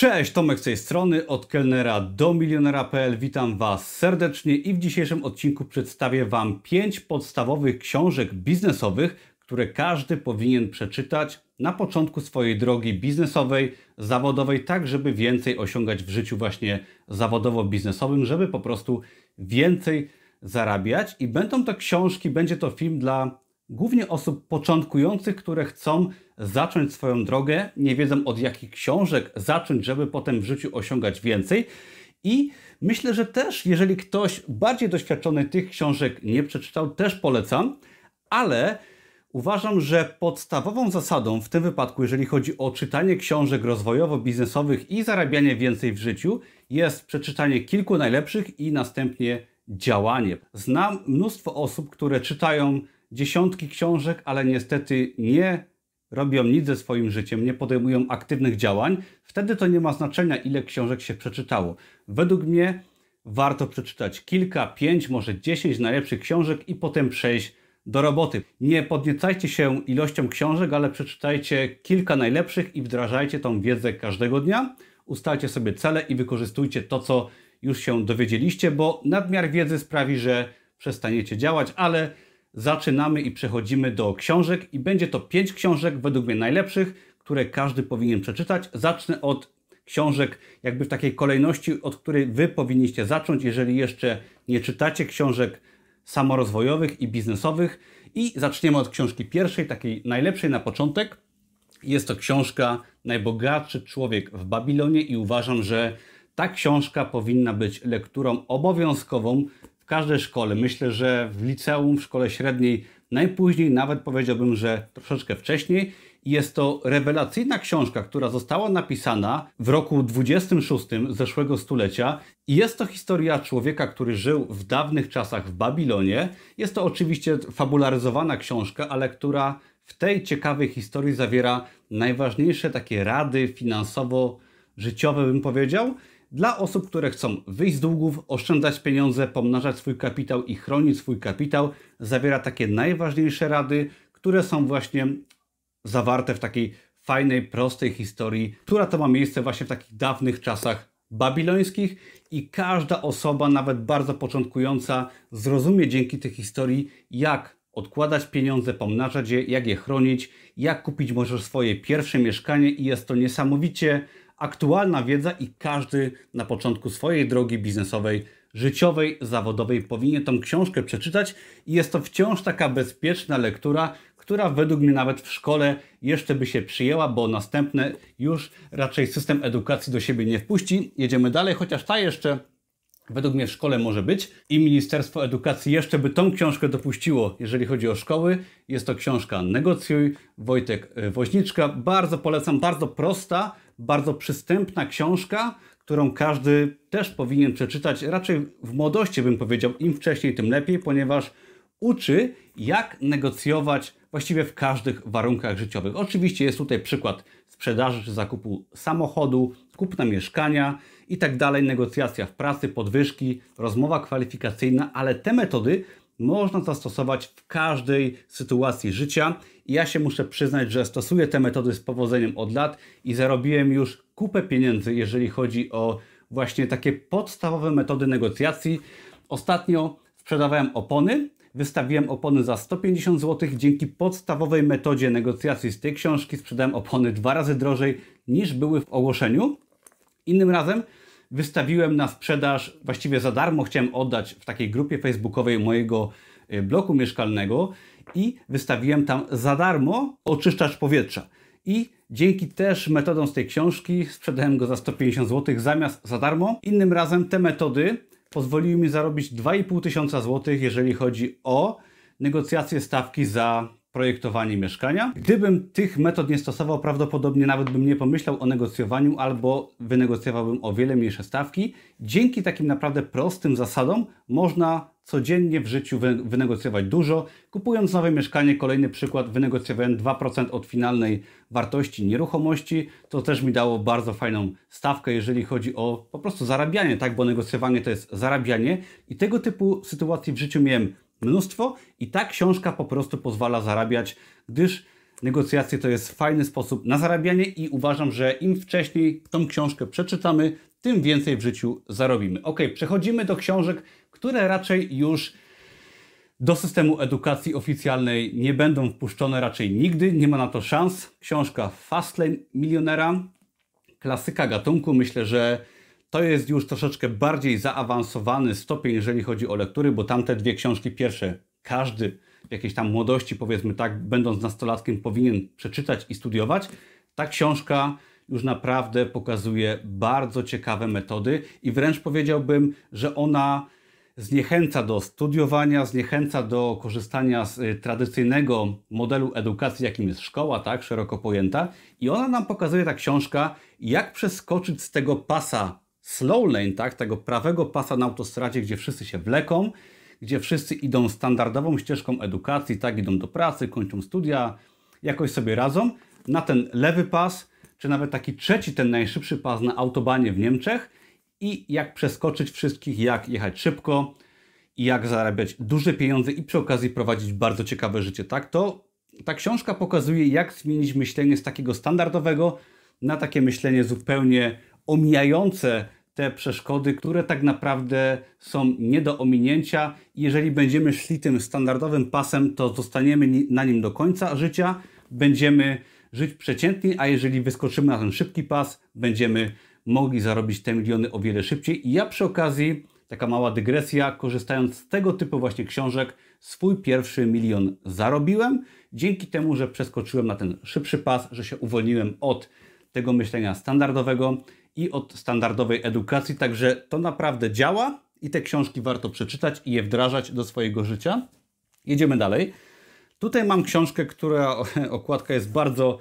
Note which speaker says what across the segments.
Speaker 1: Cześć, Tomek z tej strony, od kelnera do milionera.pl. Witam Was serdecznie i w dzisiejszym odcinku przedstawię Wam 5 podstawowych książek biznesowych, które każdy powinien przeczytać na początku swojej drogi biznesowej, zawodowej, tak żeby więcej osiągać w życiu właśnie zawodowo-biznesowym, żeby po prostu więcej zarabiać. I będą to książki, będzie to film dla głównie osób początkujących, które chcą zacząć swoją drogę, nie wiedzą od jakich książek zacząć, żeby potem w życiu osiągać więcej. I myślę, że też, jeżeli ktoś bardziej doświadczony tych książek nie przeczytał, też polecam, ale uważam, że podstawową zasadą w tym wypadku, jeżeli chodzi o czytanie książek rozwojowo-biznesowych i zarabianie więcej w życiu, jest przeczytanie kilku najlepszych i następnie działanie. Znam mnóstwo osób, które czytają dziesiątki książek, ale niestety nie robią nic ze swoim życiem, nie podejmują aktywnych działań, wtedy to nie ma znaczenia, ile książek się przeczytało. Według mnie warto przeczytać kilka, pięć, może dziesięć najlepszych książek i potem przejść do roboty. Nie podniecajcie się ilością książek, ale przeczytajcie kilka najlepszych i wdrażajcie tą wiedzę każdego dnia. Ustalcie sobie cele i wykorzystujcie to, co już się dowiedzieliście, bo nadmiar wiedzy sprawi, że przestaniecie działać, ale zaczynamy i przechodzimy do książek i będzie to pięć książek według mnie najlepszych, które każdy powinien przeczytać. Zacznę od książek jakby w takiej kolejności, od której Wy powinniście zacząć, jeżeli jeszcze nie czytacie książek samorozwojowych i biznesowych. I zaczniemy od książki pierwszej, takiej najlepszej na początek. Jest to książka Najbogatszy człowiek w Babilonie i uważam, że ta książka powinna być lekturą obowiązkową każdej szkole. Myślę, że w liceum, w szkole średniej, najpóźniej, nawet powiedziałbym, że troszeczkę wcześniej. Jest to rewelacyjna książka, która została napisana w roku 26 zeszłego stulecia. Jest to historia człowieka, który żył w dawnych czasach w Babilonie. Jest to oczywiście fabularyzowana książka, ale która w tej ciekawej historii zawiera najważniejsze takie rady finansowo-życiowe, bym powiedział dla osób, które chcą wyjść z długów, oszczędzać pieniądze, pomnażać swój kapitał i chronić swój kapitał, zawiera takie najważniejsze rady, które są właśnie zawarte w takiej fajnej, prostej historii, która to ma miejsce właśnie w takich dawnych czasach babilońskich i każda osoba, nawet bardzo początkująca, zrozumie dzięki tej historii, jak odkładać pieniądze, pomnażać je, jak je chronić, jak kupić może swoje pierwsze mieszkanie i jest to niesamowicie aktualna wiedza i każdy na początku swojej drogi biznesowej, życiowej, zawodowej powinien tą książkę przeczytać i jest to wciąż taka bezpieczna lektura, która według mnie nawet w szkole jeszcze by się przyjęła, bo następne już raczej system edukacji do siebie nie wpuści. Jedziemy dalej, chociaż ta jeszcze według mnie w szkole może być i Ministerstwo Edukacji jeszcze by tą książkę dopuściło, jeżeli chodzi o szkoły. Jest to książka Negocjuj, Wojtek e, Woźniczka. Bardzo polecam, bardzo prosta, bardzo przystępna książka, którą każdy też powinien przeczytać. Raczej w młodości bym powiedział, im wcześniej, tym lepiej, ponieważ uczy, jak negocjować właściwie w każdych warunkach życiowych. Oczywiście jest tutaj przykład sprzedaży czy zakupu samochodu, kupna mieszkania i tak dalej, negocjacja w pracy, podwyżki, rozmowa kwalifikacyjna, ale te metody można zastosować w każdej sytuacji życia. I ja się muszę przyznać, że stosuję te metody z powodzeniem od lat i zarobiłem już kupę pieniędzy, jeżeli chodzi o właśnie takie podstawowe metody negocjacji. Ostatnio sprzedawałem opony, wystawiłem opony za 150 zł. Dzięki podstawowej metodzie negocjacji z tej książki sprzedałem opony dwa razy drożej niż były w ogłoszeniu. Innym razem wystawiłem na sprzedaż właściwie za darmo, chciałem oddać w takiej grupie facebookowej mojego y, bloku mieszkalnego i wystawiłem tam za darmo oczyszczacz powietrza. I dzięki też metodom z tej książki sprzedałem go za 150 zł zamiast za darmo. Innym razem te metody pozwoliły mi zarobić 2,5 tysiąca złotych, jeżeli chodzi o negocjacje stawki za projektowanie mieszkania. Gdybym tych metod nie stosował, prawdopodobnie nawet bym nie pomyślał o negocjowaniu albo wynegocjowałbym o wiele mniejsze stawki. Dzięki takim naprawdę prostym zasadom można codziennie w życiu wynegocjować dużo. Kupując nowe mieszkanie, kolejny przykład, wynegocjowałem 2% od finalnej wartości nieruchomości. To też mi dało bardzo fajną stawkę, jeżeli chodzi o po prostu zarabianie, tak? Bo negocjowanie to jest zarabianie i tego typu sytuacji w życiu miałem mnóstwo i ta książka po prostu pozwala zarabiać, gdyż negocjacje to jest fajny sposób na zarabianie i uważam, że im wcześniej tą książkę przeczytamy, tym więcej w życiu zarobimy. Ok, przechodzimy do książek, które raczej już do systemu edukacji oficjalnej nie będą wpuszczone raczej nigdy, nie ma na to szans. Książka Fastlane Milionera, klasyka gatunku. Myślę, że to jest już troszeczkę bardziej zaawansowany stopień, jeżeli chodzi o lektury, bo tamte dwie książki pierwsze każdy w jakiejś tam młodości, powiedzmy tak, będąc nastolatkiem, powinien przeczytać i studiować. Ta książka już naprawdę pokazuje bardzo ciekawe metody i wręcz powiedziałbym, że ona zniechęca do studiowania, zniechęca do korzystania z y, tradycyjnego modelu edukacji, jakim jest szkoła, tak, szeroko pojęta. I ona nam pokazuje, ta książka, jak przeskoczyć z tego pasa slow lane, tak, tego prawego pasa na autostradzie, gdzie wszyscy się wleką, gdzie wszyscy idą standardową ścieżką edukacji, tak, idą do pracy, kończą studia, jakoś sobie radzą, na ten lewy pas, czy nawet taki trzeci, ten najszybszy pas na autobanie w Niemczech, i jak przeskoczyć wszystkich, jak jechać szybko i jak zarabiać duże pieniądze i przy okazji prowadzić bardzo ciekawe życie. Tak, to ta książka pokazuje, jak zmienić myślenie z takiego standardowego na takie myślenie zupełnie omijające te przeszkody, które tak naprawdę są nie do ominięcia. Jeżeli będziemy szli tym standardowym pasem, to zostaniemy na nim do końca życia, będziemy żyć przeciętnie, a jeżeli wyskoczymy na ten szybki pas, będziemy mogli zarobić te miliony o wiele szybciej. I ja przy okazji, taka mała dygresja, korzystając z tego typu właśnie książek, swój pierwszy milion zarobiłem dzięki temu, że przeskoczyłem na ten szybszy pas, że się uwolniłem od tego myślenia standardowego i od standardowej edukacji. Także to naprawdę działa i te książki warto przeczytać i je wdrażać do swojego życia. Jedziemy dalej. Tutaj mam książkę, która okładka jest bardzo,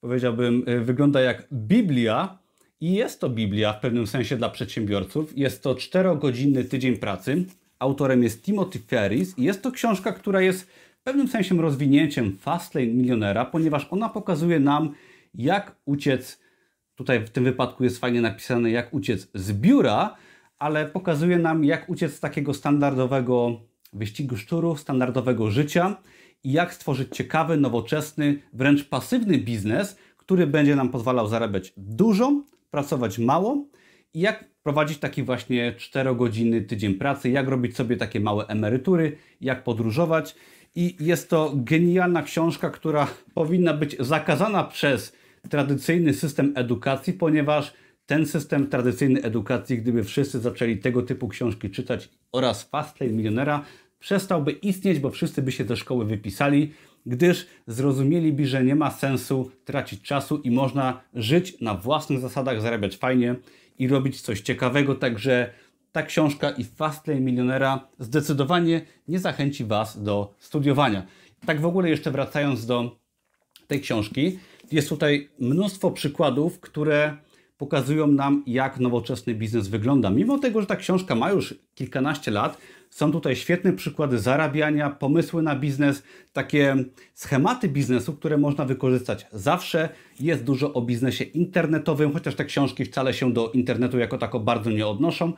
Speaker 1: powiedziałbym, wygląda jak Biblia i jest to Biblia w pewnym sensie dla przedsiębiorców. Jest to czterogodzinny tydzień pracy. Autorem jest Timothy Ferris i jest to książka, która jest w pewnym sensie rozwinięciem Fastlane Milionera, ponieważ ona pokazuje nam, jak uciec, tutaj w tym wypadku jest fajnie napisane, jak uciec z biura, ale pokazuje nam, jak uciec z takiego standardowego wyścigu szczurów, standardowego życia i jak stworzyć ciekawy, nowoczesny, wręcz pasywny biznes, który będzie nam pozwalał zarabiać dużo, pracować mało i jak prowadzić taki właśnie 4-godzinny tydzień pracy, jak robić sobie takie małe emerytury, jak podróżować. I jest to genialna książka, która powinna być zakazana przez tradycyjny system edukacji, ponieważ ten system tradycyjny edukacji, gdyby wszyscy zaczęli tego typu książki czytać oraz Fastlane Milionera, przestałby istnieć, bo wszyscy by się ze szkoły wypisali gdyż zrozumieliby, że nie ma sensu tracić czasu i można żyć na własnych zasadach, zarabiać fajnie i robić coś ciekawego. Także ta książka i Fastlane Milionera zdecydowanie nie zachęci Was do studiowania. Tak w ogóle jeszcze wracając do tej książki, jest tutaj mnóstwo przykładów, które pokazują nam, jak nowoczesny biznes wygląda. Mimo tego, że ta książka ma już kilkanaście lat, są tutaj świetne przykłady zarabiania, pomysły na biznes, takie schematy biznesu, które można wykorzystać zawsze. Jest dużo o biznesie internetowym, chociaż te książki wcale się do internetu jako tako bardzo nie odnoszą.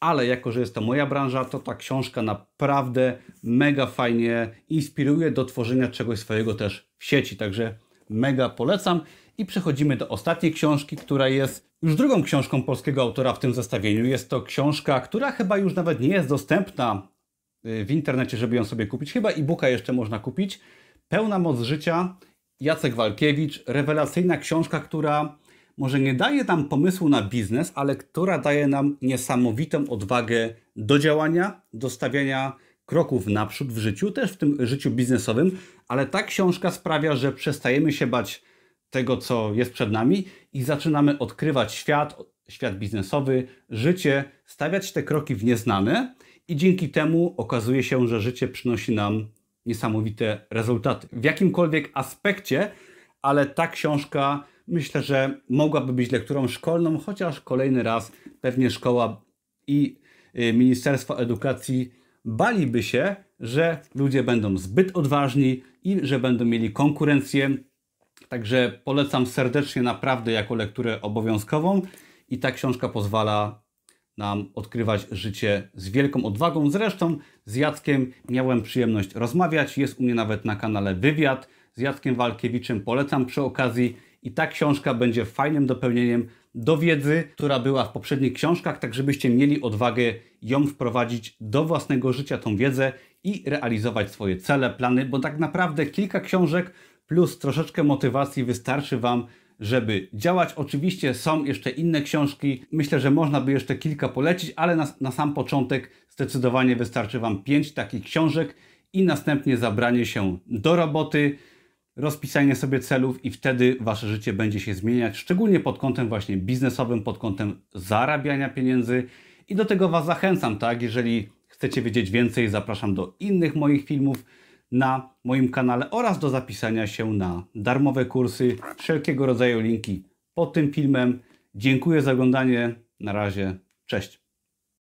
Speaker 1: Ale jako, że jest to moja branża, to ta książka naprawdę mega fajnie inspiruje do tworzenia czegoś swojego też w sieci. Także mega polecam. I przechodzimy do ostatniej książki, która jest już drugą książką polskiego autora w tym zestawieniu. Jest to książka, która chyba już nawet nie jest dostępna y, w internecie, żeby ją sobie kupić. Chyba e-booka jeszcze można kupić. Pełna moc życia. Jacek Walkiewicz. Rewelacyjna książka, która może nie daje nam pomysłu na biznes, ale która daje nam niesamowitą odwagę do działania, do stawiania kroków naprzód w życiu, też w tym życiu biznesowym, ale ta książka sprawia, że przestajemy się bać tego, co jest przed nami i zaczynamy odkrywać świat, świat biznesowy, życie, stawiać te kroki w nieznane i dzięki temu okazuje się, że życie przynosi nam niesamowite rezultaty. W jakimkolwiek aspekcie, ale ta książka myślę, że mogłaby być lekturą szkolną, chociaż kolejny raz pewnie szkoła i y, Ministerstwo Edukacji baliby się, że ludzie będą zbyt odważni i że będą mieli konkurencję Także polecam serdecznie naprawdę jako lekturę obowiązkową i ta książka pozwala nam odkrywać życie z wielką odwagą. Zresztą z Jackiem miałem przyjemność rozmawiać. Jest u mnie nawet na kanale wywiad z Jackiem Walkiewiczem. Polecam przy okazji i ta książka będzie fajnym dopełnieniem do wiedzy, która była w poprzednich książkach, tak żebyście mieli odwagę ją wprowadzić do własnego życia, tą wiedzę i realizować swoje cele, plany, bo tak naprawdę kilka książek plus troszeczkę motywacji wystarczy Wam, żeby działać. Oczywiście są jeszcze inne książki. Myślę, że można by jeszcze kilka polecić, ale na, na sam początek zdecydowanie wystarczy Wam pięć takich książek i następnie zabranie się do roboty, rozpisanie sobie celów i wtedy Wasze życie będzie się zmieniać, szczególnie pod kątem właśnie biznesowym, pod kątem zarabiania pieniędzy i do tego Was zachęcam, tak? Jeżeli chcecie wiedzieć więcej, zapraszam do innych moich filmów na moim kanale oraz do zapisania się na darmowe kursy, wszelkiego rodzaju linki pod tym filmem. Dziękuję za oglądanie. Na razie. Cześć.